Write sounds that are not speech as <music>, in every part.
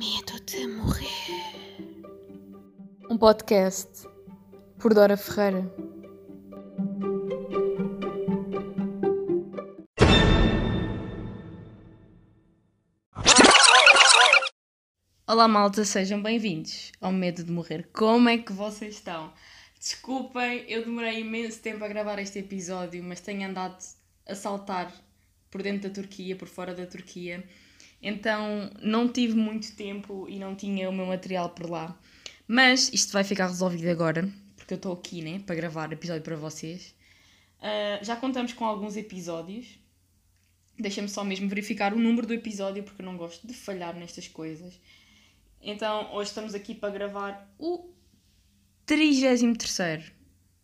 Medo de morrer. Um podcast por Dora Ferreira. Olá malta, sejam bem-vindos ao Medo de Morrer. Como é que vocês estão? Desculpem, eu demorei imenso tempo a gravar este episódio, mas tenho andado a saltar por dentro da Turquia, por fora da Turquia. Então não tive muito tempo e não tinha o meu material por lá. Mas isto vai ficar resolvido agora, porque eu estou aqui, né, para gravar episódio para vocês. Uh, já contamos com alguns episódios. Deixa-me só mesmo verificar o número do episódio, porque eu não gosto de falhar nestas coisas. Então, hoje estamos aqui para gravar o 33.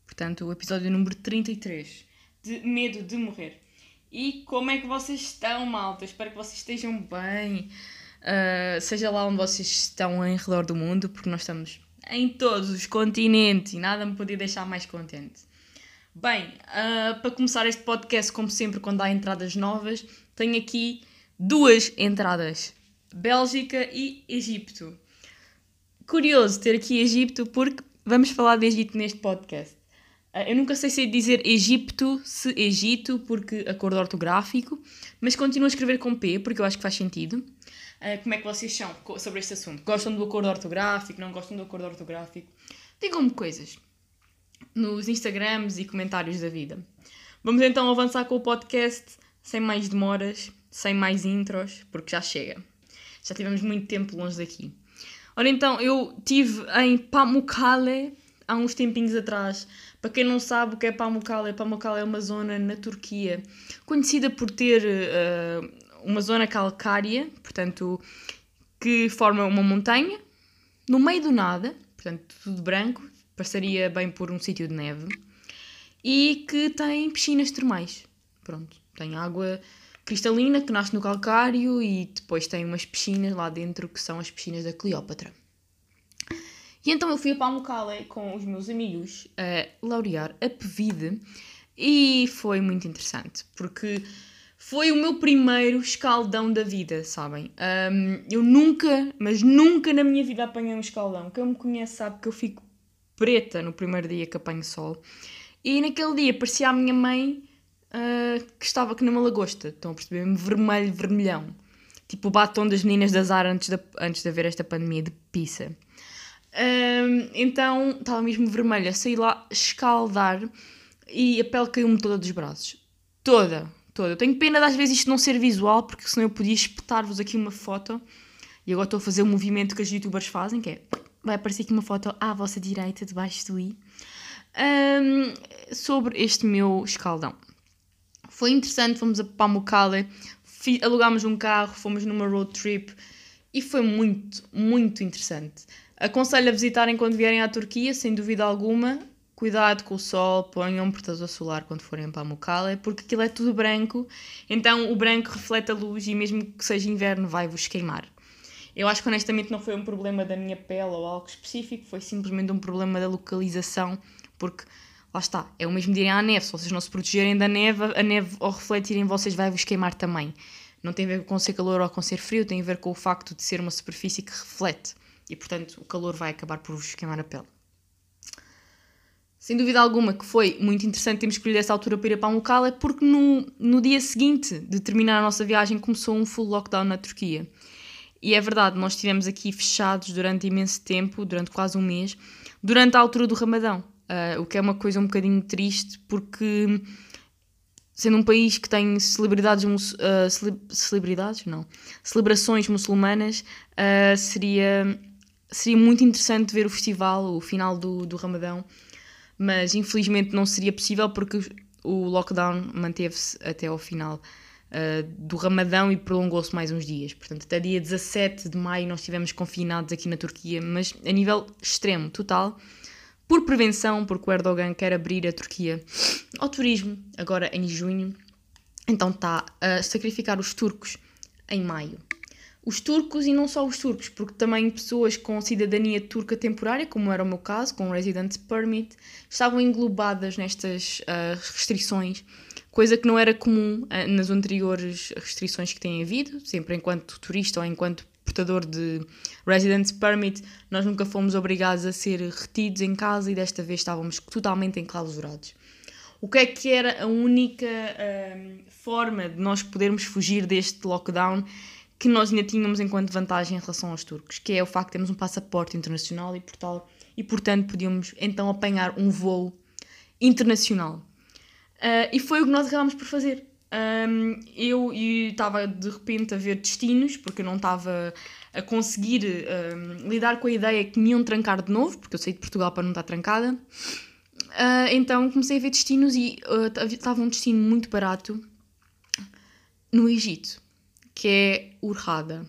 Portanto, o episódio número 33 de Medo de Morrer. E como é que vocês estão, malta? Espero que vocês estejam bem. Uh, seja lá onde vocês estão em redor do mundo, porque nós estamos em todos os continentes e nada me podia deixar mais contente. Bem, uh, para começar este podcast, como sempre, quando há entradas novas, tenho aqui duas entradas Bélgica e Egito. Curioso ter aqui Egito porque vamos falar de Egito neste podcast. Ah, eu nunca sei se dizer Egito, se Egito, porque acordo ortográfico, mas continuo a escrever com P, porque eu acho que faz sentido. Uh, como é que vocês são sobre este assunto? Gostam do acordo ortográfico? Não gostam do acordo ortográfico? Digam-me coisas nos Instagrams e comentários da vida. Vamos então avançar com o podcast sem mais demoras, sem mais intros, porque já chega. Já tivemos muito tempo longe daqui. Ora então, eu tive em Pamukkale há uns tempinhos atrás. Para quem não sabe o que é Pamukkale, Pamukkale é uma zona na Turquia conhecida por ter uh, uma zona calcária, portanto, que forma uma montanha no meio do nada, portanto, tudo branco, passaria bem por um sítio de neve, e que tem piscinas termais. Pronto, tem água cristalina que nasce no calcário e depois tem umas piscinas lá dentro que são as piscinas da Cleópatra. E então eu fui a Pamukkale com os meus amigos a laurear a PVID e foi muito interessante porque foi o meu primeiro escaldão da vida, sabem? Um, eu nunca, mas nunca na minha vida apanhei um escaldão. Quem me conhece sabe que eu fico preta no primeiro dia que apanho sol. E naquele dia parecia a minha mãe uh, que estava aqui numa lagosta. Estão a perceber? Vermelho, vermelhão. Tipo o batom das meninas da Zara antes de, antes de haver esta pandemia de pizza. Um, então estava mesmo vermelha, saí lá escaldar e a pele caiu-me toda dos braços. Toda, toda. Eu tenho pena de às vezes isto não ser visual, porque senão eu podia espetar-vos aqui uma foto. E agora estou a fazer o movimento que as youtubers fazem, que é vai aparecer aqui uma foto à vossa direita, debaixo do i, um, sobre este meu escaldão. Foi interessante, fomos a Pamukkale, alugámos um carro, fomos numa road trip e foi muito, muito interessante. Aconselho a visitarem quando vierem à Turquia, sem dúvida alguma. Cuidado com o sol, ponham protetor solar quando forem para Pamukkale, porque aquilo é tudo branco, então o branco reflete a luz e mesmo que seja inverno vai-vos queimar. Eu acho que honestamente não foi um problema da minha pele ou algo específico, foi simplesmente um problema da localização, porque lá está, é o mesmo de irem à neve, se vocês não se protegerem da neve, a neve ao refletir em vocês vai-vos queimar também. Não tem a ver com ser calor ou com ser frio, tem a ver com o facto de ser uma superfície que reflete e, portanto, o calor vai acabar por vos queimar a pele. Sem dúvida alguma que foi muito interessante termos escolhido essa altura para ir para Pamukkale, porque no, no dia seguinte de terminar a nossa viagem começou um full lockdown na Turquia. E é verdade, nós estivemos aqui fechados durante imenso tempo, durante quase um mês, durante a altura do Ramadão, uh, o que é uma coisa um bocadinho triste, porque sendo um país que tem celebridades, uh, cele celebridades, não, celebrações muçulmanas, uh, seria, seria muito interessante ver o festival, o final do, do Ramadão, mas infelizmente não seria possível porque o lockdown manteve-se até ao final uh, do Ramadão e prolongou-se mais uns dias. Portanto, até dia 17 de maio nós estivemos confinados aqui na Turquia, mas a nível extremo, total, por prevenção, porque o Erdogan quer abrir a Turquia ao turismo, agora em junho. Então está a sacrificar os turcos em maio os turcos e não só os turcos, porque também pessoas com cidadania turca temporária, como era o meu caso, com resident permit, estavam englobadas nestas uh, restrições, coisa que não era comum uh, nas anteriores restrições que têm havido, sempre enquanto turista ou enquanto portador de Residence Permit, nós nunca fomos obrigados a ser retidos em casa e desta vez estávamos totalmente enclausurados. O que é que era a única hum, forma de nós podermos fugir deste lockdown que nós ainda tínhamos enquanto vantagem em relação aos turcos, que é o facto de termos um passaporte internacional e, e portanto podíamos então apanhar um voo internacional. Uh, e foi o que nós acabámos por fazer. Um, eu estava de repente a ver destinos, porque eu não estava a conseguir um, lidar com a ideia que me iam trancar de novo, porque eu saí de Portugal para não estar trancada. Uh, então comecei a ver destinos e uh, estava um destino muito barato no Egito, que é Urrada.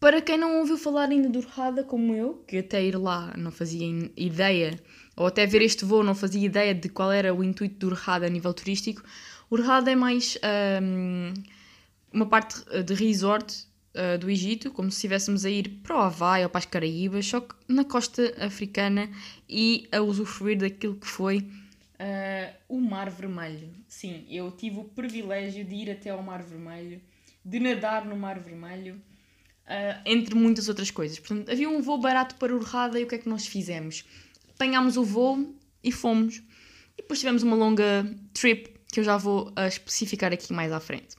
Para quem não ouviu falar ainda de Urrada, como eu, que até ir lá não fazia ideia, ou até ver este voo não fazia ideia de qual era o intuito de Urrada a nível turístico, Urrada é mais um, uma parte de resort uh, do Egito, como se estivéssemos a ir para o Havaí ou para as Caraíbas, só que na costa africana e a usufruir daquilo que foi uh, o Mar Vermelho. Sim, eu tive o privilégio de ir até ao Mar Vermelho, de nadar no Mar Vermelho, uh, entre muitas outras coisas. Portanto, havia um voo barato para Urrada e o que é que nós fizemos? Apanhámos o voo e fomos. E depois tivemos uma longa trip que eu já vou uh, especificar aqui mais à frente.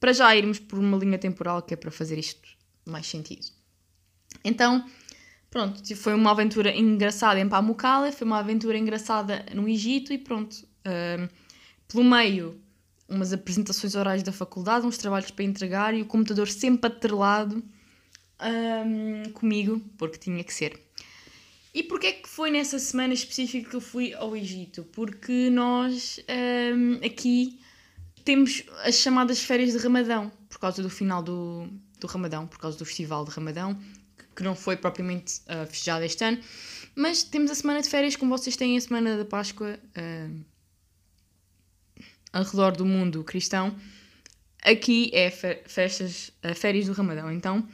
Para já irmos por uma linha temporal que é para fazer isto mais sentido. Então, pronto, foi uma aventura engraçada em Pamukkale, foi uma aventura engraçada no Egito e pronto. Uh, pelo meio, umas apresentações orais da faculdade, uns trabalhos para entregar e o computador sempre atrelado um, comigo, porque tinha que ser. E porquê é que foi nessa semana específica que eu fui ao Egito? Porque nós um, aqui temos as chamadas férias de Ramadão, por causa do final do, do Ramadão, por causa do festival de Ramadão, que não foi propriamente uh, festejado este ano, mas temos a semana de férias, como vocês têm a semana da Páscoa uh, ao redor do mundo cristão. Aqui é festas, uh, férias do Ramadão, então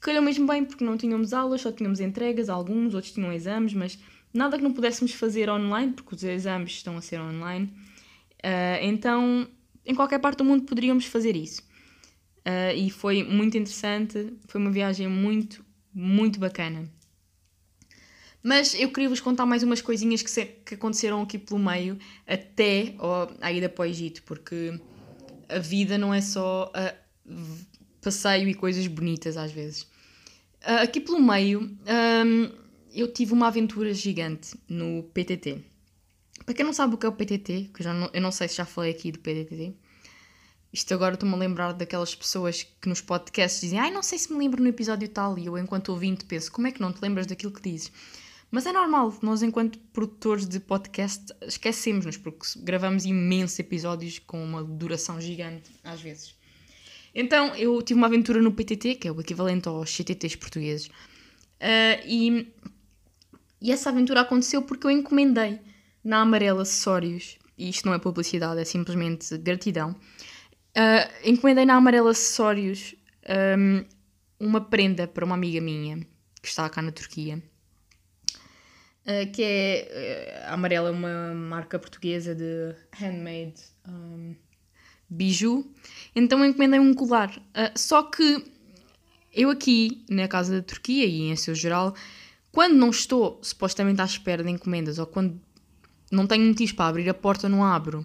calhou mesmo bem porque não tínhamos aulas, só tínhamos entregas, alguns, outros tinham exames, mas nada que não pudéssemos fazer online, porque os exames estão a ser online. Uh, então, em qualquer parte do mundo poderíamos fazer isso. Uh, e foi muito interessante, foi uma viagem muito, muito bacana. Mas eu queria vos contar mais umas coisinhas que, se, que aconteceram aqui pelo meio, até a ida para o Egito, porque a vida não é só uh, passeio e coisas bonitas às vezes. Uh, aqui pelo meio, um, eu tive uma aventura gigante no PTT. Para quem não sabe o que é o PTT, que eu, já não, eu não sei se já falei aqui do PTT, isto agora estou-me a lembrar daquelas pessoas que nos podcasts dizem ai, não sei se me lembro no episódio tal, e eu, enquanto ouvinte, penso como é que não te lembras daquilo que dizes? Mas é normal, nós, enquanto produtores de podcast, esquecemos-nos, porque gravamos imensos episódios com uma duração gigante, às vezes. Então eu tive uma aventura no PTT, que é o equivalente aos CTTs portugueses, uh, e, e essa aventura aconteceu porque eu encomendei na Amarela Acessórios, e isto não é publicidade, é simplesmente gratidão. Uh, encomendei na Amarela Acessórios um, uma prenda para uma amiga minha que está cá na Turquia. Uh, que é a Amarela é uma marca portuguesa de handmade um, biju, então encomendei um colar. Uh, só que eu aqui, na casa da Turquia e em seu geral, quando não estou supostamente à espera de encomendas ou quando não tenho motivos para abrir a porta, não abro.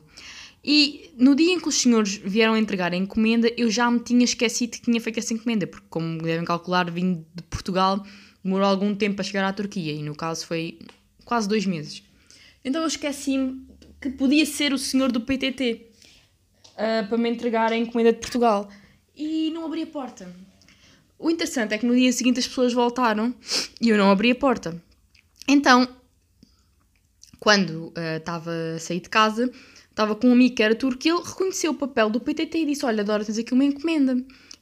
E no dia em que os senhores vieram entregar a encomenda, eu já me tinha esquecido que tinha feito essa encomenda, porque, como devem calcular, vim de Portugal, demorou algum tempo a chegar à Turquia e, no caso, foi quase dois meses. Então eu esqueci-me que podia ser o senhor do PTT uh, para me entregar a encomenda de Portugal. E não abri a porta. O interessante é que no dia seguinte as pessoas voltaram e eu não abri a porta. Então, quando estava uh, a sair de casa, estava com um amigo que era turco e ele reconheceu o papel do PTT e disse: Olha, Dora, tens aqui uma encomenda.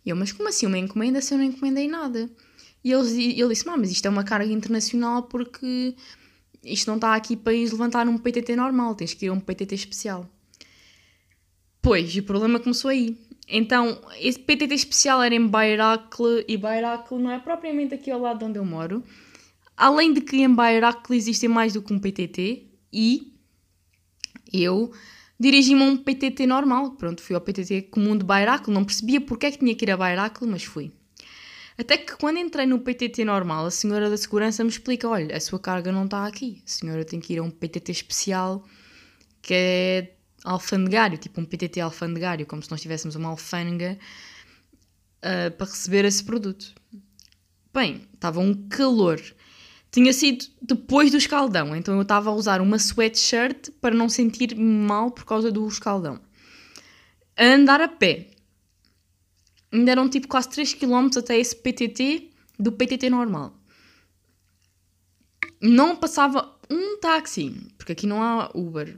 E eu, mas como assim uma encomenda se eu não encomendei nada? E ele, ele disse: Mas isto é uma carga internacional porque isto não está aqui para ir levantar um PTT normal, tens que ir a um PTT especial. Pois, o problema começou aí. Então, esse PTT especial era em Bayrakli e Bayrakli não é propriamente aqui ao lado onde eu moro. Além de que em Bayrakli existem mais do que um PTT e eu dirigi-me a um PTT normal. Pronto, fui ao PTT comum de Bayrakli, não percebia porque é que tinha que ir a Bayrakli, mas fui. Até que quando entrei no PTT normal, a senhora da segurança me explica: olha, a sua carga não está aqui. A senhora tem que ir a um PTT especial que é alfandegário, tipo um PTT alfandegário, como se nós tivéssemos uma alfândega uh, para receber esse produto. Bem, estava um calor. Tinha sido depois do escaldão, então eu estava a usar uma sweatshirt para não sentir mal por causa do escaldão. A andar a pé. Ainda eram tipo quase 3 km até esse PTT do PTT normal. Não passava um táxi, porque aqui não há Uber.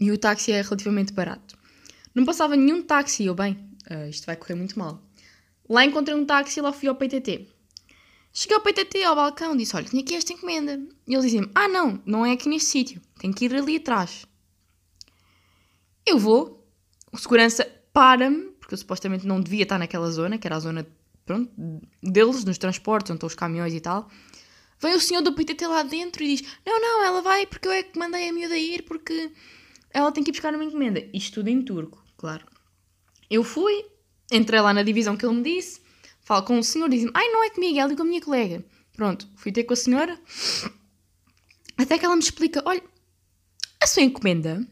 E o táxi é relativamente barato. Não passava nenhum táxi, eu bem, uh, isto vai correr muito mal. Lá encontrei um táxi e lá fui ao PTT. Cheguei ao PTT, ao balcão, disse: Olha, tinha aqui esta encomenda. E eles diziam: Ah, não, não é aqui neste sítio, tem que ir ali atrás. Eu vou, o segurança para-me, porque eu supostamente não devia estar naquela zona, que era a zona pronto, deles, nos transportes, onde estão os caminhões e tal. Vem o senhor do PTT lá dentro e diz: Não, não, ela vai porque eu é que mandei a miúda ir, porque ela tem que ir buscar uma encomenda. Isto tudo em turco, claro. Eu fui, entrei lá na divisão que ele me disse, falo com o senhor, diz-me, ai, não é comigo, é com a minha colega. Pronto, fui ter com a senhora, até que ela me explica, olha, a sua encomenda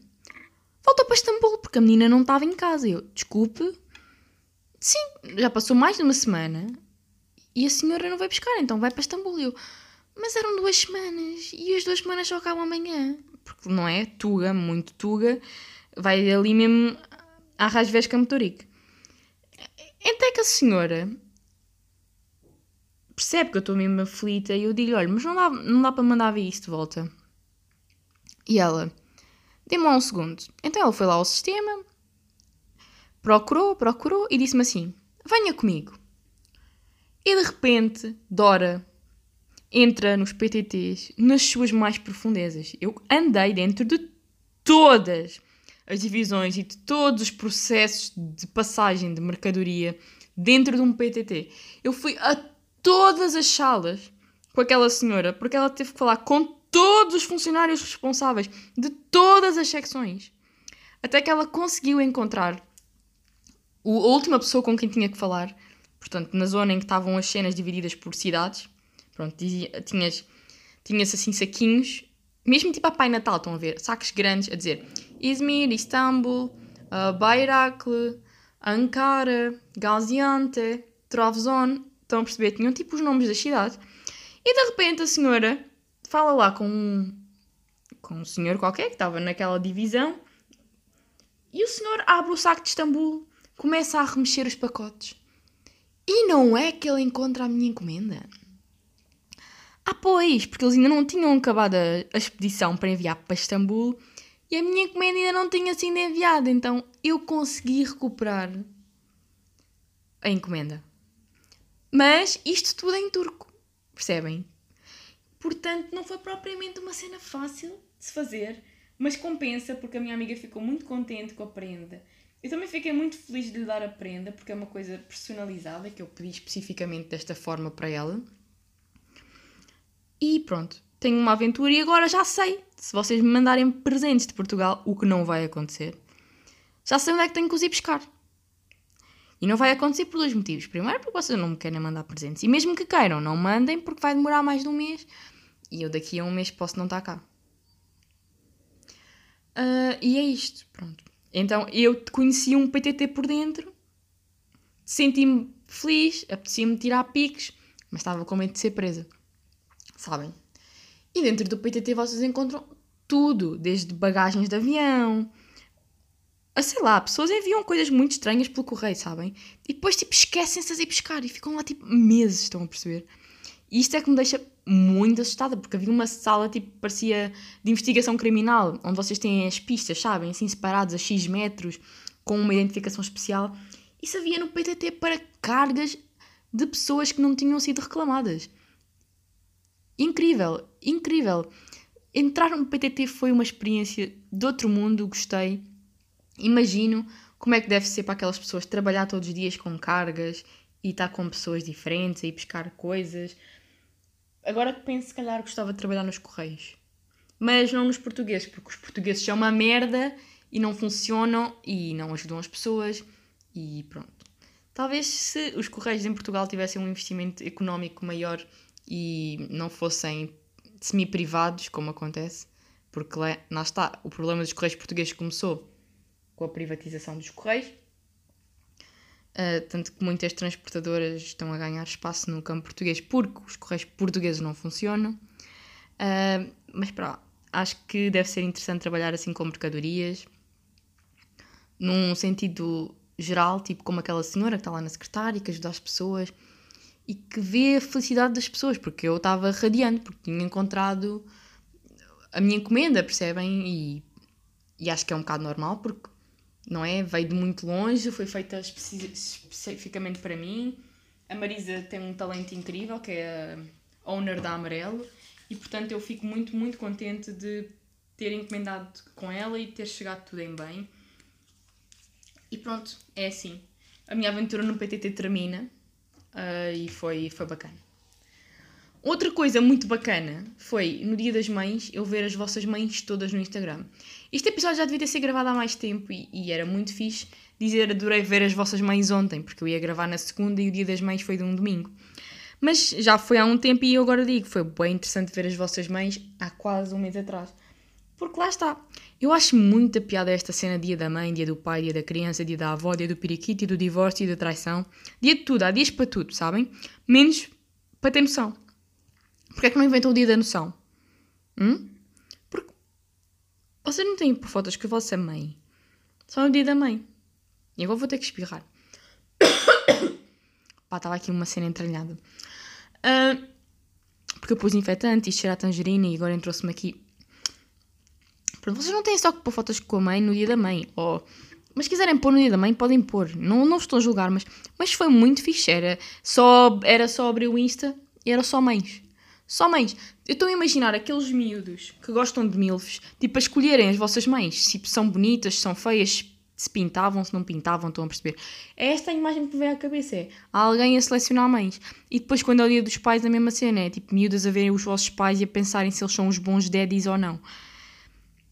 voltou para Istambul, porque a menina não estava em casa. Eu, desculpe, sim, já passou mais de uma semana e a senhora não vai buscar, então vai para Istambul. Eu, mas eram duas semanas e as duas semanas só acabam amanhã. Porque não é Tuga, muito Tuga, vai ali mesmo à Rasvesca Motorique. Então é que a senhora percebe que eu estou mesmo aflita e eu digo: olha, mas não dá, não dá para mandar ver isso de volta. E ela, dê-me lá um segundo. Então ela foi lá ao sistema, procurou, procurou e disse-me assim: venha comigo. E de repente, Dora entra nos PTTs nas suas mais profundezas. Eu andei dentro de todas as divisões e de todos os processos de passagem de mercadoria dentro de um PTT. Eu fui a todas as salas com aquela senhora, porque ela teve que falar com todos os funcionários responsáveis de todas as secções. Até que ela conseguiu encontrar a última pessoa com quem tinha que falar, portanto, na zona em que estavam as cenas divididas por cidades Pronto, dizia, tinhas, tinhas assim saquinhos, mesmo tipo a Pai Natal, estão a ver? Sacos grandes a dizer Izmir, Istambul, uh, Ankara, Gaziantep, Trabzon. Estão a perceber? Tinham tipo os nomes das cidades. E de repente a senhora fala lá com um, com um senhor qualquer que estava naquela divisão e o senhor abre o saco de Istambul, começa a remexer os pacotes. E não é que ele encontra a minha encomenda. Ah, pois, porque eles ainda não tinham acabado a, expedição para enviar para Istambul e a minha encomenda ainda não tinha sido enviada, então eu consegui recuperar a encomenda. Mas isto tudo é em turco, percebem? Portanto, não foi propriamente uma cena fácil de se fazer, mas compensa porque a minha amiga ficou muito contente com a prenda. Eu também fiquei muito feliz de lhe dar a prenda porque é uma coisa personalizada que eu pedi especificamente desta forma para ela. E pronto, tenho uma aventura e agora já sei. Se vocês me mandarem presentes de Portugal, o que não vai acontecer, já sei onde é que tenho que os ir buscar. E não vai acontecer por dois motivos. Primeiro, porque vocês não me querem mandar presentes. E mesmo que queiram, não mandem, porque vai demorar mais de um mês. E eu daqui a um mês posso não estar cá. Uh, e é isto, pronto. Então eu conheci um PTT por dentro, senti-me feliz, apetecia-me tirar piques, mas estava com medo de ser presa sabem? E dentro do PTT vocês encontram tudo, desde bagagens de avião, a sei lá, pessoas enviam coisas muito estranhas pelo correio, sabem? E depois, tipo, esquecem-se de ir buscar e ficam lá, tipo, meses, estão a perceber? E isto é que me deixa muito assustada, porque havia uma sala, tipo, parecia de investigação criminal, onde vocês têm as pistas, sabem? Assim, separados a X metros, com uma identificação especial. Isso havia no PTT para cargas de pessoas que não tinham sido reclamadas. Incrível, incrível. Entrar no PTT foi uma experiência de outro mundo, gostei. Imagino como é que deve ser para aquelas pessoas trabalhar todos os dias com cargas e estar com pessoas diferentes e pescar coisas. Agora que penso, se calhar gostava de trabalhar nos correios. Mas não nos portugueses, porque os portugueses são uma merda e não funcionam e não ajudam as pessoas e pronto. Talvez se os Correios em Portugal tivessem um investimento económico maior e não fossem semi-privados, como acontece, porque lá, está, o problema dos Correios portugueses começou com a privatização dos Correios, uh, tanto que muitas transportadoras estão a ganhar espaço no campo português porque os Correios portugueses não funcionam. Uh, mas pronto, acho que deve ser interessante trabalhar assim com mercadorias, num sentido geral, tipo como aquela senhora que está lá na secretária, que ajuda as pessoas e que vê a felicidade das pessoas, porque eu estava radiante, porque tinha encontrado a minha encomenda, percebem? E, e acho que é um bocado normal, porque não é? Veio de muito longe, foi feita especificamente para mim. A Marisa tem um talento incrível, que é a owner da Amarelo, e portanto eu fico muito, muito contente de ter encomendado com ela e ter chegado tudo em bem. E pronto, é assim. A minha aventura no PTT termina uh, e foi, foi bacana. Outra coisa muito bacana foi no Dia das Mães eu ver as vossas mães todas no Instagram. Este episódio já devia ter sido gravado há mais tempo e, e, era muito fixe dizer adorei ver as vossas mães ontem, porque eu ia gravar na segunda e o Dia das Mães foi de um domingo. Mas já foi há um tempo e eu agora digo, foi bem interessante ver as vossas mães há quase um mês atrás. Porque lá está. Eu acho muita piada esta cena dia da mãe, dia do pai, dia da criança, dia da avó, dia do periquito, dia do divórcio, dia da traição. Dia de tudo, há dias para tudo, sabem? Menos para ter noção. Porquê é que não inventam o dia da noção? Hum? Porque vocês não têm por fotos que a vossa mãe. Só no dia da mãe. E agora vou ter que espirrar. <coughs> Pá, estava aqui uma cena entranhada. Uh, porque eu pus infetante e cheira a tangerina e agora entrou-se-me aqui Pronto, vocês não têm só que pôr fotos com a mãe no dia da mãe. Ou, mas se quiserem pôr no dia da mãe, podem pôr. Não, não estou a julgar, mas, mas foi muito fixe. Era só, era só abrir o Insta e era só mães. Só mães. Eu estou a imaginar aqueles miúdos que gostam de milfs, tipo, a escolherem as vossas mães. Tipo, são bonitas, são feias, se pintavam, se não pintavam, estão a perceber? É esta a imagem que me vem à cabeça. É, há alguém a selecionar mães. E depois, quando é o dia dos pais, a mesma cena. É tipo, miúdas a verem os vossos pais e a pensarem se eles são os bons daddies ou não.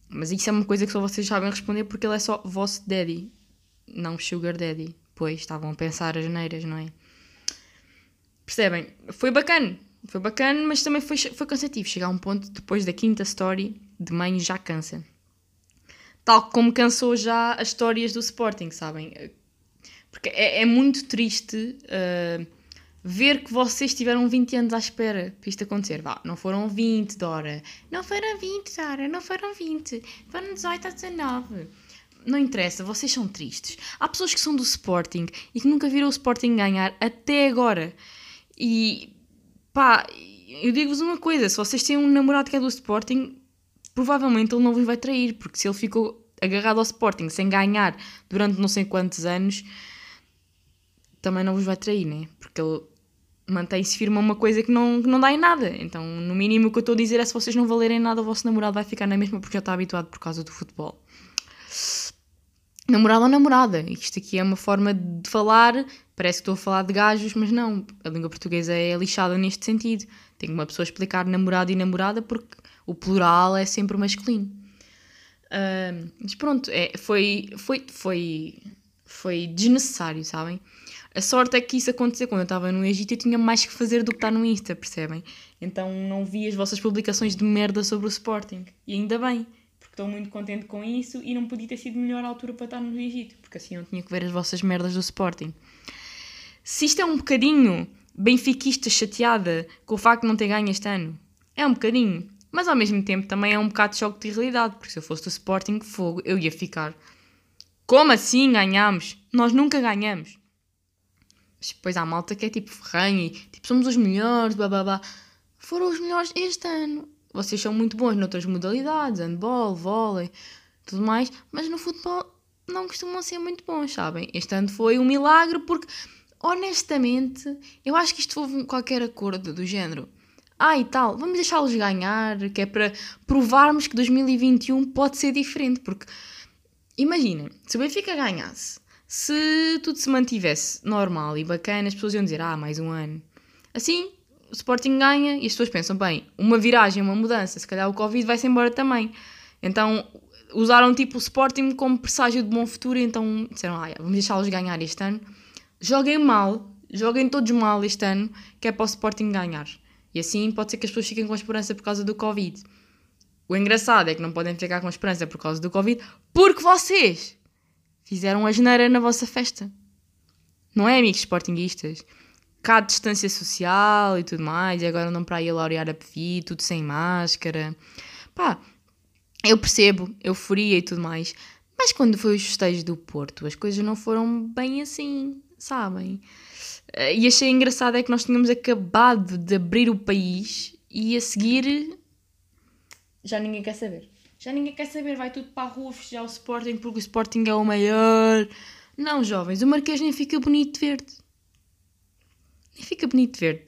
Mas isso é uma coisa que só vocês sabem responder porque ele é só vosso daddy, não sugar daddy. Pois estavam a pensar as neiras, não é? Percebem? Foi bacana, foi bacana, mas também foi, foi cansativo. Chegar a um ponto depois da quinta story de mãe já cansa. Tal como cansou já as histórias do Sporting, sabem? Porque é, é muito triste. Uh, ver que vocês tiveram 20 anos à espera para isto acontecer. Vá, não foram 20, Dora. Não foram 20, Dora, não foram 20. Foram 18 a 19. Não interessa, vocês são tristes. Há pessoas que são do Sporting e que nunca viram o Sporting ganhar até agora. E pá, eu digo-vos uma coisa: se vocês têm um namorado que é do Sporting, provavelmente ele não vos vai trair, porque se ele ficou agarrado ao Sporting sem ganhar durante não sei quantos anos, também não vos vai trair, né? Porque ele mantém-se firme a uma coisa que não, que não dá em nada. Então, no mínimo, o que eu estou a dizer é se vocês não valerem nada, o vosso namorado vai ficar na mesma porque já está habituado por causa do futebol. Namorado ou namorada. Isto aqui é uma forma de falar, parece que estou a falar de gajos, mas não. A língua portuguesa é lixada neste sentido. Tem uma pessoa explicar namorado e namorada porque o plural é sempre masculino. Uh, mas pronto, é, foi, foi, foi, foi desnecessário, sabem? A sorte é que isso aconteceu quando eu estava no Egito eu tinha mais que fazer do que estar no Insta, percebem? Então não vi as vossas publicações de merda sobre o Sporting. E ainda bem, estou muito contente com isso e não podia ter sido melhor altura para estar no Egito, porque assim eu tinha que ver as vossas merdas do Sporting. Se isto é um bocadinho benfiquista chateada com o facto de não ter ganho este ano, é um bocadinho. Mas ao mesmo tempo também é um bocado de choque de realidade, porque se eu fosse do Sporting Fogo, eu ia ficar. Como assim ganhamos? Nós nunca ganhamos. Depois há malta que é tipo ferranho e tipo somos os melhores, blá blá blá. Foram os melhores este ano. Vocês são muito bons noutras modalidades, handball, vôlei, tudo mais, mas no futebol não costumam ser muito bons, sabem? Este ano foi um milagre porque, honestamente, eu acho que isto houve qualquer acordo do género. Ah, e tal, vamos deixá-los ganhar, que é para provarmos que 2021 pode ser diferente, porque imagina, se o Benfica ganhasse se tudo se mantivesse normal e bacana, as pessoas iam dizer, ah, mais um ano. Assim, o Sporting ganha e as pessoas pensam, bem, uma viragem, uma mudança, se calhar o Covid vai-se embora também. Então, usaram tipo o Sporting como presságio de bom futuro, então disseram, ah, vamos deixá-los ganhar este ano, joguem mal, joguem todos mal este ano, que é para o Sporting ganhar. E assim pode ser que as pessoas fiquem com esperança por causa do Covid. O engraçado é que não podem ficar com esperança por causa do Covid, porque vocês fizeram a geneira na vossa festa. Não é, amigos sportinguistas? Cá de distância social e tudo mais, e agora andam para a laurear a pedir, tudo sem máscara. Pá, eu percebo, euforia e tudo mais. Mas quando foi os festejos do Porto, as coisas não foram bem assim, sabem? Eh, e achei engraçado é que nós tínhamos acabado de abrir o país e a seguir já ninguém quer saber. Já ninguém quer saber, vai tudo para a rua festejar o Sporting porque o Sporting é o maior. Não, jovens, o Marquês nem fica bonito de verde. Nem fica bonito de verde.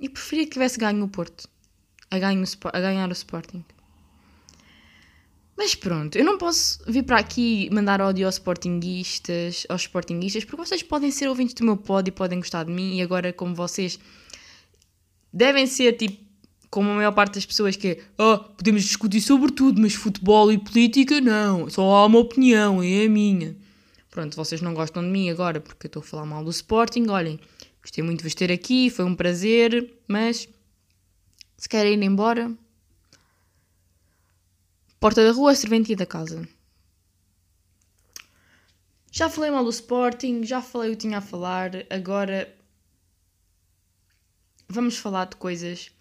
E preferia que tivesse ganho o Porto a, ganho, a ganhar o Sporting. Mas pronto, eu não posso vir para aqui mandar ódio aos sportinguistas, aos sportinguistas, porque vocês podem ser ouvintes do meu pod e podem gostar de mim, e agora, como vocês devem ser tipo, como a maior parte das pessoas que é, oh, podemos discutir sobre tudo, mas futebol e política não, só há uma opinião, é a minha. Pronto, vocês não gostam de mim agora porque eu estou a falar mal do Sporting, olhem, gostei muito de vos ter aqui, foi um prazer, mas se querem ir embora, Porta da rua, serventia da casa. Já falei mal do Sporting, já falei o que tinha a falar, agora vamos falar de coisas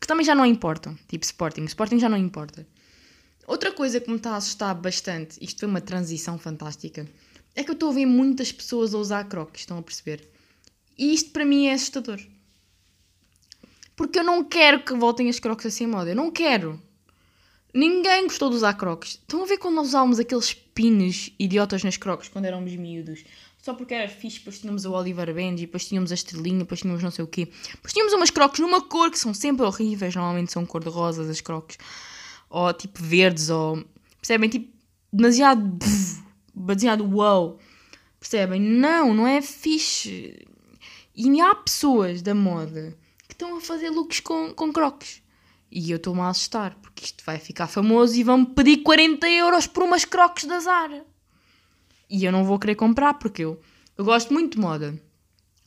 que também já não importam, tipo Sporting. Sporting já não importa. Outra coisa que me está a assustar bastante, isto foi uma transição fantástica, é que eu estou a ver muitas pessoas a usar crocs, estão a perceber? E isto para mim é assustador. Porque eu não quero que voltem as crocs assim moda, eu não quero. Ninguém gostou de usar crocs. Estão a ver quando nós usávamos aqueles pines idiotas nas crocs quando éramos miúdos? Só porque era fixe, depois tínhamos o Oliver Benji, depois tínhamos a estrelinha, depois tínhamos não sei o quê. Depois tínhamos umas crocs numa cor que são sempre horríveis, normalmente são cor de rosas as crocs. Ou tipo verdes, ou... Percebem? Tipo, demasiado... demasiado wow. Percebem? Não, não é fixe. E há pessoas da moda que estão a fazer looks com, com crocs. E eu estou-me a assustar, porque isto vai ficar famoso e vão-me pedir 40 euros por umas croques da Zara. E eu não vou querer comprar, porque eu, eu gosto muito de moda.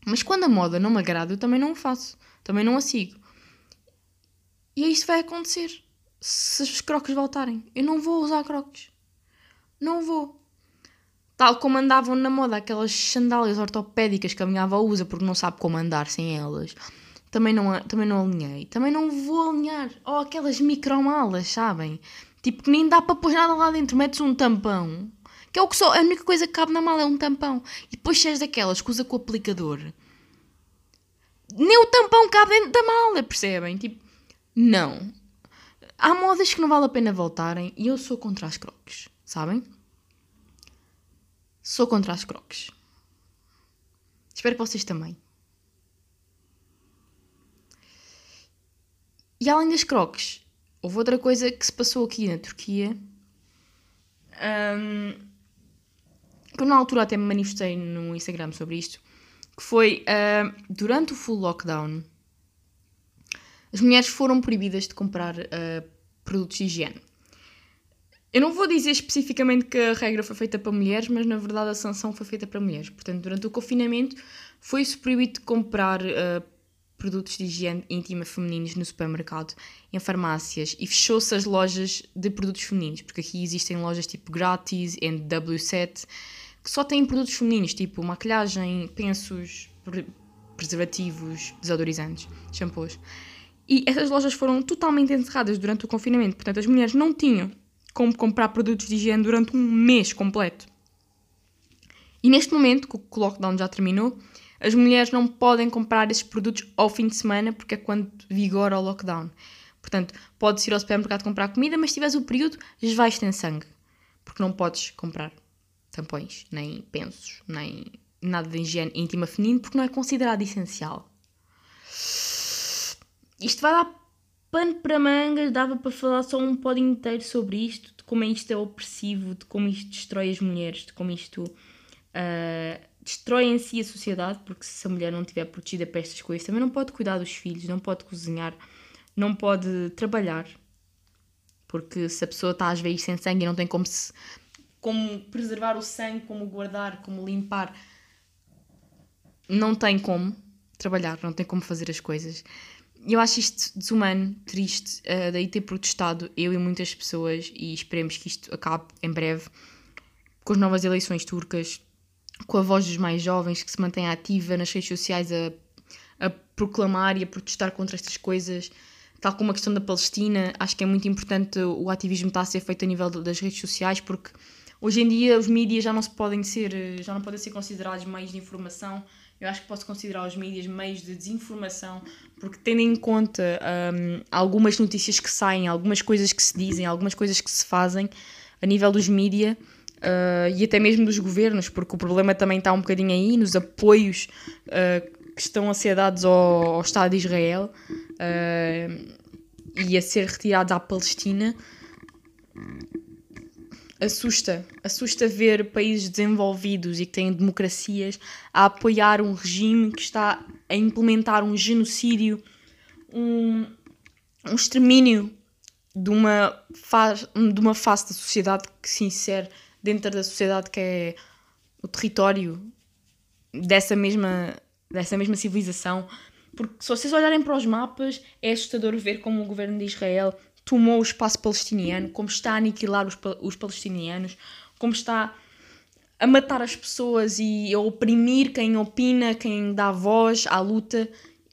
Mas quando a moda não me agrada, eu também não o faço. Também não a sigo. E é isso vai acontecer. Se os croques voltarem. Eu não vou usar croques. Não vou. Tal como andavam na moda aquelas sandálias ortopédicas que a minha avó usa porque não sabe como andar sem elas também não, também não alinhei. Também não vou alinhar. Ou aquelas micromalas, sabem? Tipo, que nem dá para pôr nada lá dentro. Metes um tampão. Que é o que só. A única coisa que cabe na mala é um tampão. E depois és daquelas que usa com o aplicador. Nem o tampão cabe dentro da mala, percebem? Tipo, não. Há modas que não vale a pena voltarem e eu sou contra as croques, sabem? Sou contra as croques. Espero que vocês também. E além das croques, houve outra coisa que se passou aqui na Turquia. Um, que na altura até me manifestei no Instagram sobre isto. Que foi uh, durante o full lockdown, as mulheres foram proibidas de comprar uh, produtos de higiene. Eu não vou dizer especificamente que a regra foi feita para mulheres, mas na verdade a sanção foi feita para mulheres. Portanto, durante o confinamento foi-se proibido comprar uh, produtos de higiene íntima femininos no supermercado, em farmácias e fechou-se as lojas de produtos femininos, porque aqui existem lojas tipo Grátis, NW7, que só têm produtos femininos, tipo maquilhagem, pensos, preservativos, desodorizantes, shampoos. E essas lojas foram totalmente encerradas durante o confinamento, portanto as mulheres não tinham como comprar produtos de higiene durante um mês completo. E neste momento, que o lockdown já terminou, as mulheres não podem comprar esses produtos ao fim de semana porque é quando vigora o lockdown. Portanto, podes ir ao supermercado comprar comida, mas se tiveres o período, vais ter sangue. Porque não podes comprar tampões, nem pensos, nem nada de higiene íntima feminina, porque não é considerado essencial. Isto vai dar pano para mangas, dava para falar só um pódio inteiro sobre isto, de como isto é opressivo, de como isto destrói as mulheres, de como isto uh, destrói em si a sociedade, porque se a mulher não estiver protegida para estas coisas, também não pode cuidar dos filhos, não pode cozinhar, não pode trabalhar. Porque se a pessoa está às vezes sem sangue e não tem como, se, como preservar o sangue, como guardar, como limpar, não tem como trabalhar, não tem como fazer as coisas. Eu acho isto desumano, triste, uh, daí ter protestado eu e muitas pessoas e esperemos que isto acabe em breve com as novas eleições turcas, com a voz dos mais jovens que se mantém ativa nas redes sociais a, a proclamar e a protestar contra estas coisas, tal como a questão da Palestina. Acho que é muito importante o ativismo estar a ser feito a nível das redes sociais porque hoje em dia os mídias já não se podem ser, já não podem ser considerados meios de informação eu acho que posso considerar os mídias meios de desinformação, porque tendo em conta um, algumas notícias que saem, algumas coisas que se dizem, algumas coisas que se fazem a nível dos mídias uh, e até mesmo dos governos, porque o problema também está um bocadinho aí nos apoios uh, que estão a ser dados ao, ao Estado de Israel uh, e a ser retirados à Palestina assusta. Assusta ver países desenvolvidos e que têm democracias a apoiar um regime que está a implementar um genocídio, um, um extermínio de uma, faz, de uma face da sociedade que se insere dentro da sociedade que é o território dessa mesma, dessa mesma civilização. Porque se vocês olharem para os mapas, é assustador ver como o governo de Israel tomou o espaço palestiniano, como está a aniquilar os, os palestinianos, como está a matar as pessoas e a oprimir quem opina, quem dá voz à luta.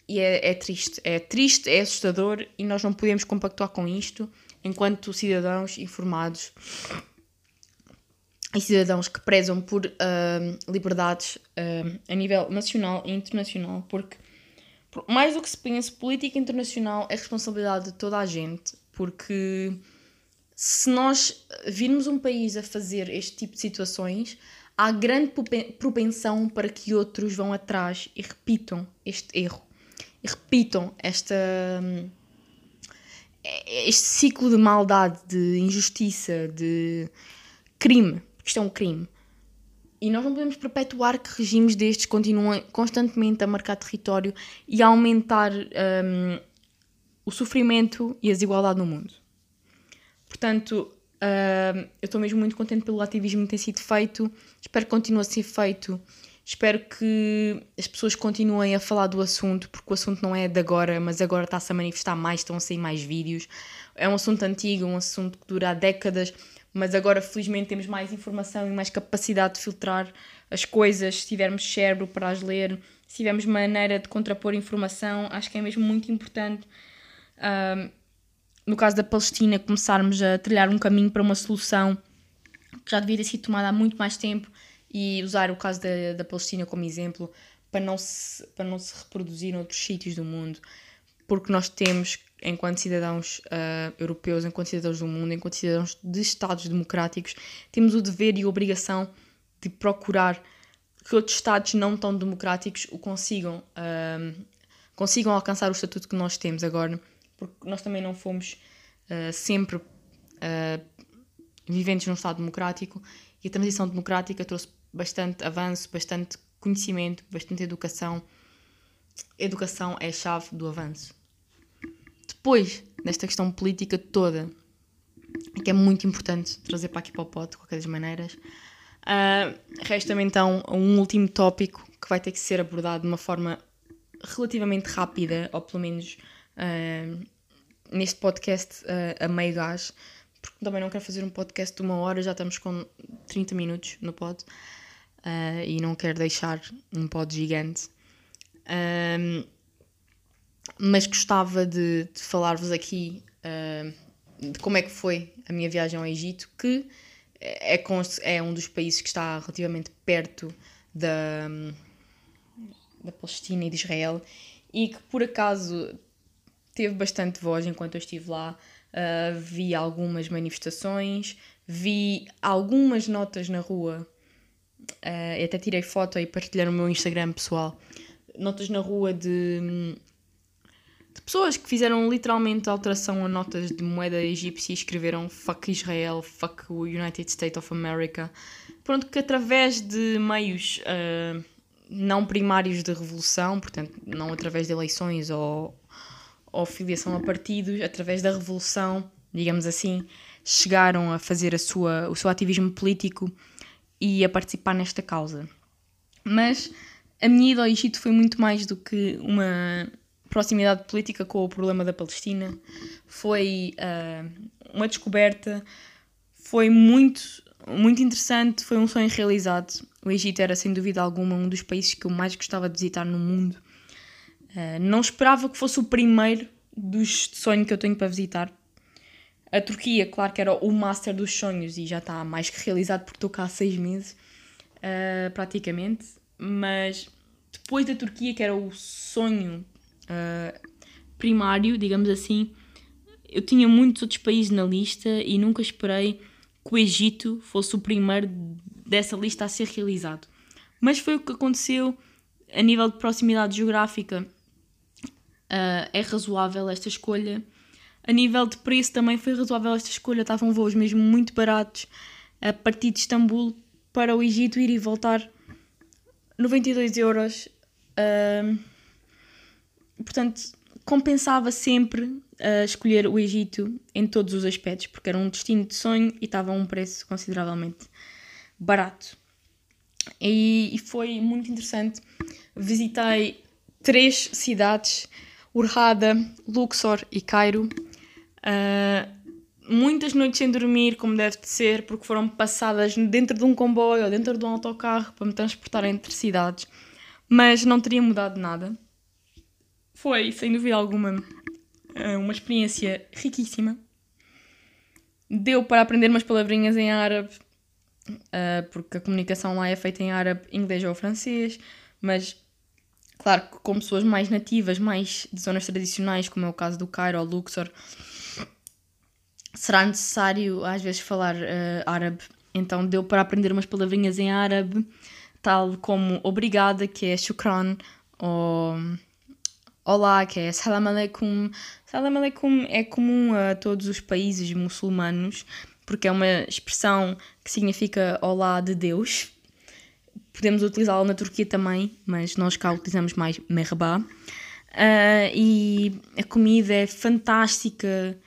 E é, é triste, é triste, é assustador e nós não podemos compactuar com isto enquanto cidadãos informados e cidadãos que prezam por uh, liberdades uh, a nível nacional e internacional, porque mais do que se pensa, política internacional é responsabilidade de toda a gente porque se nós virmos um país a fazer este tipo de situações, há grande propensão para que outros vão atrás e repitam este erro. E repitam esta, este ciclo de maldade, de injustiça, de crime. Isto é um crime. E nós não podemos perpetuar que regimes destes continuem constantemente a marcar território e a aumentar um, o sofrimento e a desigualdade no mundo. Portanto, uh, eu estou mesmo muito contente pelo ativismo que tem sido feito, espero que continue a ser feito, espero que as pessoas continuem a falar do assunto, porque o assunto não é de agora, mas agora está-se a manifestar mais, estão a sair mais vídeos. É um assunto antigo, um assunto que dura há décadas, mas agora felizmente temos mais informação e mais capacidade de filtrar as coisas, se tivermos cérebro para as ler, se tivermos maneira de contrapor informação, acho que é mesmo muito importante no caso da Palestina, começarmos a trilhar um caminho para uma solução que já devia ter sido tomada há muito mais tempo e usar o caso da, da Palestina como exemplo para não, se, para não se reproduzir em outros sítios do mundo, porque nós temos, enquanto cidadãos uh, europeus, enquanto cidadãos do mundo, enquanto cidadãos de Estados democráticos, temos o dever e a obrigação de procurar que outros Estados não tão democráticos o consigam, uh, consigam alcançar o estatuto que nós temos agora porque nós também não fomos uh, sempre uh, viventes num Estado democrático e a transição democrática trouxe bastante avanço, bastante conhecimento, bastante educação. Educação é a chave do avanço. Depois desta questão política toda, que é muito importante trazer para aqui para o pote, de qualquer das maneiras, uh, resta-me então um último tópico que vai ter que ser abordado de uma forma relativamente rápida, ou pelo menos neste podcast uh, a meio gás, porque também não quero fazer um podcast de uma hora, já estamos com 30 minutos no pod uh, e não quero deixar um pod gigante. Um, mas gostava de, de falar-vos aqui uh, de como é que foi a minha viagem ao Egito, que é, é um dos países que está relativamente perto da, da Palestina e de Israel e que por acaso teve bastante voz enquanto eu estive lá. Uh, vi algumas manifestações, vi algumas notas na rua. Uh, até tirei foto e partilhei no meu Instagram pessoal. Notas na rua de, de pessoas que fizeram literalmente alteração a notas de moeda egípcia e escreveram fuck Israel, fuck o United States of America. Pronto, que através de meios uh, não primários de revolução, portanto, não através de eleições ou, ou filiação a partidos, através da revolução, digamos assim, chegaram a fazer a sua, o seu ativismo político e a participar nesta causa. Mas a minha ida ao Egito foi muito mais do que uma proximidade política com o problema da Palestina. Foi uh, uma descoberta, foi muito, muito interessante, foi um sonho realizado. O Egito era, sem dúvida alguma, um dos países que eu mais gostava de visitar no mundo. Uh, não esperava que fosse o primeiro dos sonhos que eu tenho para visitar. A Turquia, claro que era o master dos sonhos e já está mais que realizado porque estou cá há seis meses, uh, praticamente. Mas depois da Turquia, que era o sonho uh, primário, digamos assim, eu tinha muitos outros países na lista e nunca esperei que o Egito fosse o primeiro dessa lista a ser realizado. Mas foi o que aconteceu a nível de proximidade geográfica. Uh, é razoável esta escolha. A nível de preço também foi razoável esta escolha. Estavam voos mesmo muito baratos a partir de Istambul para o Egito ir e voltar 92 euros. Uh, portanto, compensava sempre uh, escolher o Egito em todos os aspectos, porque era um destino de sonho e estava a um preço consideravelmente barato. E, e foi muito interessante. Visitei três cidades: Urrada, Luxor e Cairo. Uh, muitas noites sem dormir, como deve de ser, porque foram passadas dentro de um comboio ou dentro de um autocarro para me transportar entre cidades, mas não teria mudado nada. Foi, sem dúvida alguma, eh, uma experiência riquíssima. Deu para aprender umas palavrinhas em árabe, eh, porque a comunicação lá é feita em árabe, inglês ou francês, mas claro que com pessoas mais nativas, mais de zonas tradicionais, como é o caso do Cairo ou Luxor, será necessário às vezes falar uh, árabe. Então deu para aprender umas palavrinhas em árabe, tal como obrigada, que é shukran, ou olá, que é salam aleikum. Salam aleikum é comum a todos os países muçulmanos, porque é uma expressão que significa olá de Deus. Podemos utilizá-la na Turquia também, mas nós cá utilizamos mais merhaba. Uh, e a comida é fantástica,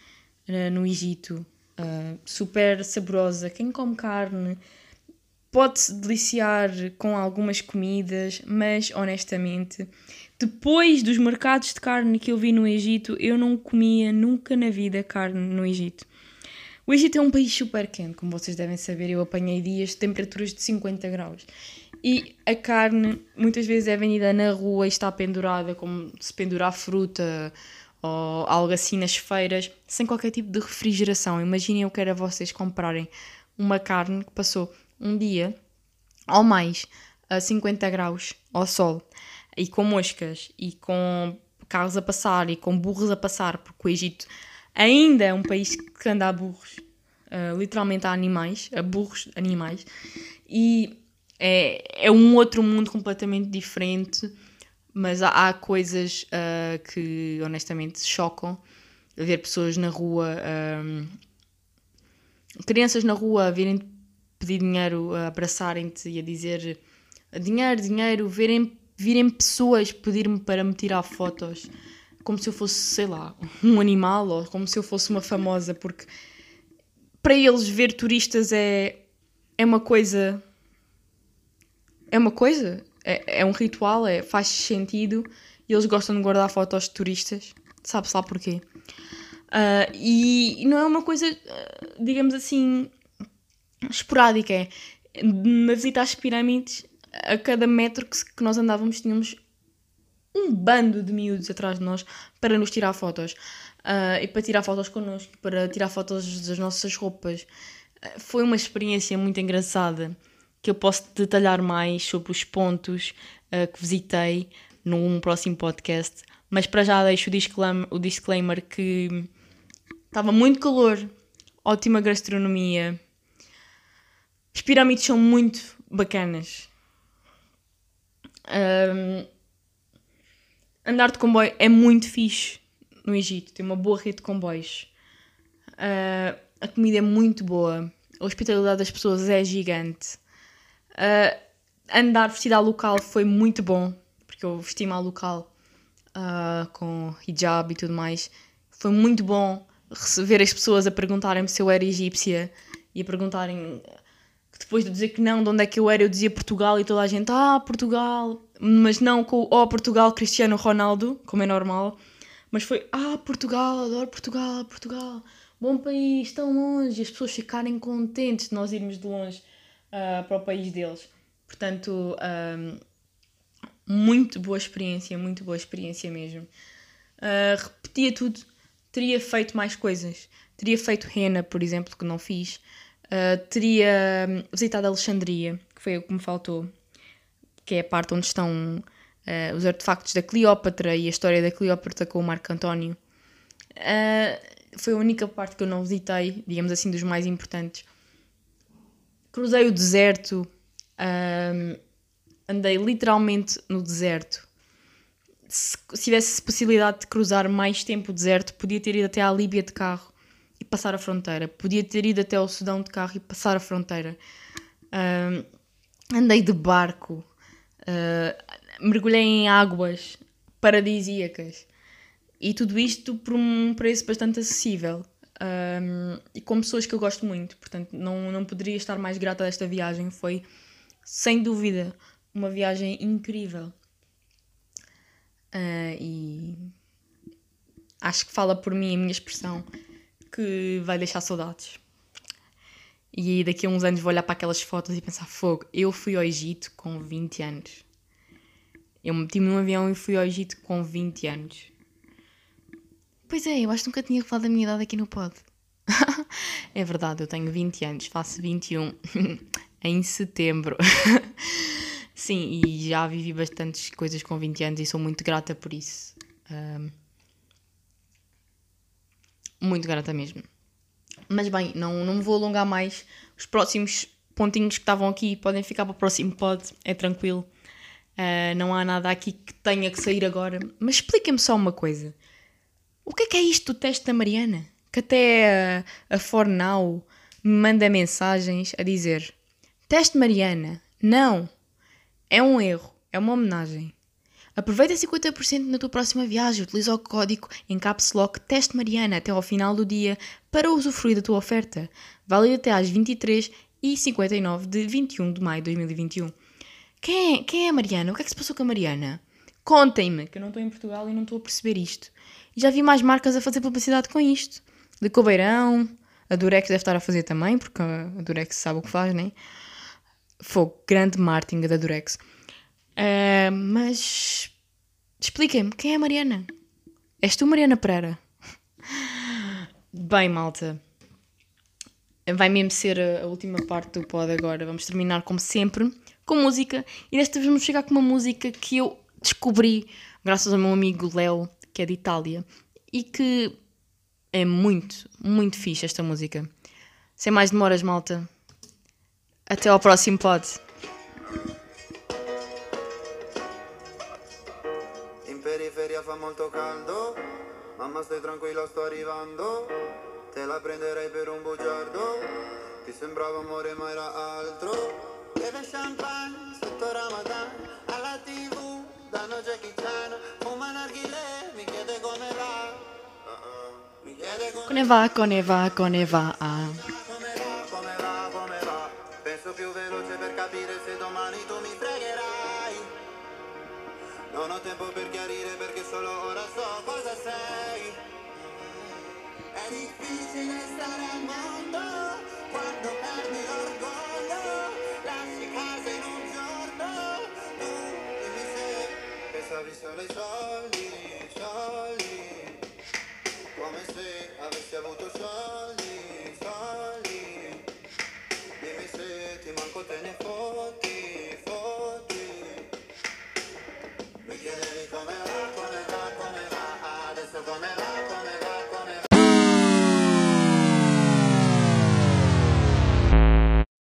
uh, no Egito, uh, super saborosa. Quem come carne pode-se deliciar com algumas comidas, mas honestamente, depois dos mercados de carne que eu vi no Egito, eu não comia nunca na vida carne no Egito. O Egito é um país super quente, como vocês devem saber, eu apanhei dias de temperaturas de 50 graus. E a carne muitas vezes é vendida na rua e está pendurada, como se pendurar fruta ou algo assim nas feiras, sem qualquer tipo de refrigeração. Imaginem eu que era vocês comprarem uma carne que passou um dia ou mais a 50 graus ao sol e com moscas e com carros a passar e com burros a passar, porque o Egito ainda é um país que anda a burros, uh, literalmente a animais, a burros animais, e é, é um outro mundo completamente diferente mas há, há coisas uh, que honestamente chocam. Ver pessoas na rua, um, crianças na rua virem pedir dinheiro, abraçarem-te e a dizer dinheiro, dinheiro, virem, virem pessoas pedir-me para me tirar fotos como se eu fosse, sei lá, um animal ou como se eu fosse uma famosa, porque para eles ver turistas é, é uma coisa. É uma coisa é, é um ritual, é, faz sentido e eles gostam de guardar fotos de turistas, sabe-se lá porquê. Uh, e, e, não é uma coisa, uh, digamos assim, esporádica. É, na visita às pirâmides, a cada metro que, que nós andávamos, tínhamos um bando de miúdos atrás de nós para nos tirar fotos. Uh, e para tirar fotos connosco, para tirar fotos das nossas roupas. Foi uma experiência muito engraçada que eu posso detalhar mais sobre os pontos uh, que visitei num próximo podcast. Mas para já deixo o disclaimer, o disclaimer que estava muito calor, ótima gastronomia. As pirâmides são muito bacanas. Um, andar de comboio é muito fixe no Egito, tem uma boa rede de comboios. Uh, a comida é muito boa, a hospitalidade das pessoas é gigante. Uh, andar vestida local foi muito bom, porque eu vesti-me local uh, com hijab e tudo mais. Foi muito bom receber as pessoas a perguntarem-me se eu era egípcia e a perguntarem depois de dizer que não, de onde é que eu era, eu dizia Portugal e toda a gente, ah, Portugal. mas não com o oh, Portugal Cristiano Ronaldo, como é normal, mas foi ah, Portugal, adoro Portugal, Portugal, bom país, tão longe, e as pessoas ficarem contentes de nós irmos de longe uh, para o país deles. Portanto, um, muito boa experiência, muito boa experiência mesmo. Uh, repetia tudo, teria feito mais coisas. Teria feito Rena, por exemplo, que não fiz. Uh, teria hum, visitado Alexandria, que foi o que me faltou, que é a parte onde estão uh, os artefactos da Cleópatra e a história da Cleópatra com o Marco António. foi a única parte que eu não visitei, digamos assim, dos mais importantes. Cruzei o deserto, um, andei literalmente no deserto. Se, se tivesse possibilidade de cruzar mais tempo o deserto, podia ter ido até à Líbia de carro e passar a fronteira. Podia ter ido até ao Sudão de carro e passar a fronteira. Um, andei de barco. Uh, mergulhei em águas paradisíacas. E tudo isto por um preço bastante acessível. Um, e com pessoas que eu gosto muito. Portanto, não, não poderia estar mais grata desta viagem. Foi, sem dúvida, uma viagem incrível. Uh, e acho que fala por mim a minha expressão que vai deixar saudades. E daqui a uns anos vou olhar para aquelas fotos e pensar: fogo, eu fui ao Egito com 20 anos. Eu meti-me num avião e fui ao Egito com 20 anos. Pois é, eu acho que nunca tinha falado da minha idade aqui no pod. <laughs> é verdade, eu tenho 20 anos, faço 21 <laughs> em setembro. <laughs> Sim, e já vivi bastantes coisas com 20 anos e sou muito grata por isso. Um, muito grata mesmo. Mas bem, não, não me vou alongar mais. Os próximos pontinhos que estavam aqui podem ficar para o próximo pod, é tranquilo. Uh, não há nada aqui que tenha que sair agora. Mas explica-me só uma coisa. O que é que é isto do teste da Mariana? Que até a, Fornal me manda mensagens a dizer: Teste Mariana, não, é um erro, é uma homenagem. Aproveita 50% na tua próxima viagem. Utiliza o código em Caps Lock Teste Mariana até ao final do dia para usufruir da tua oferta. Válido até às 23h59 de 21 de maio de 2021. Quem é, quem é a Mariana? O que é que se passou com a Mariana? Contem-me, que eu não estou em Portugal e não estou a perceber isto. Já vi mais marcas a fazer publicidade com isto. De Cobeirão, a Durex deve estar a fazer também, porque a Durex sabe o que faz, né? Foi grande marketing da Durex. Uh, mas expliquem-me, quem é a Mariana? És tu, Mariana Pereira? Bem, malta. Vai mesmo ser a última parte do pod agora. Vamos terminar, como sempre, com música. E desta vez vamos chegar com uma música que eu descobri graças ao meu amigo Léo, que é de Itália. E que é muito, muito fixe esta música. Sem mais demoras, malta. Até ao próximo pod. periferia fa molto caldo Mamma stai tranquilla sto arrivando Te la prenderei per un bugiardo Ti sembrava amore ma era altro Beve champagne sotto Ramadan Alla tv danno Jackie Chan come, va, come va, come va. Come va, come va, Penso più veloce per capire se domani tu mi fregherai non ho tempo per chiarire perché solo ora so cosa sei. È difficile stare al mondo quando perdi l'orgoglio. Lasci casa in un giorno. Tu dimmi se pensavi solo ai soldi.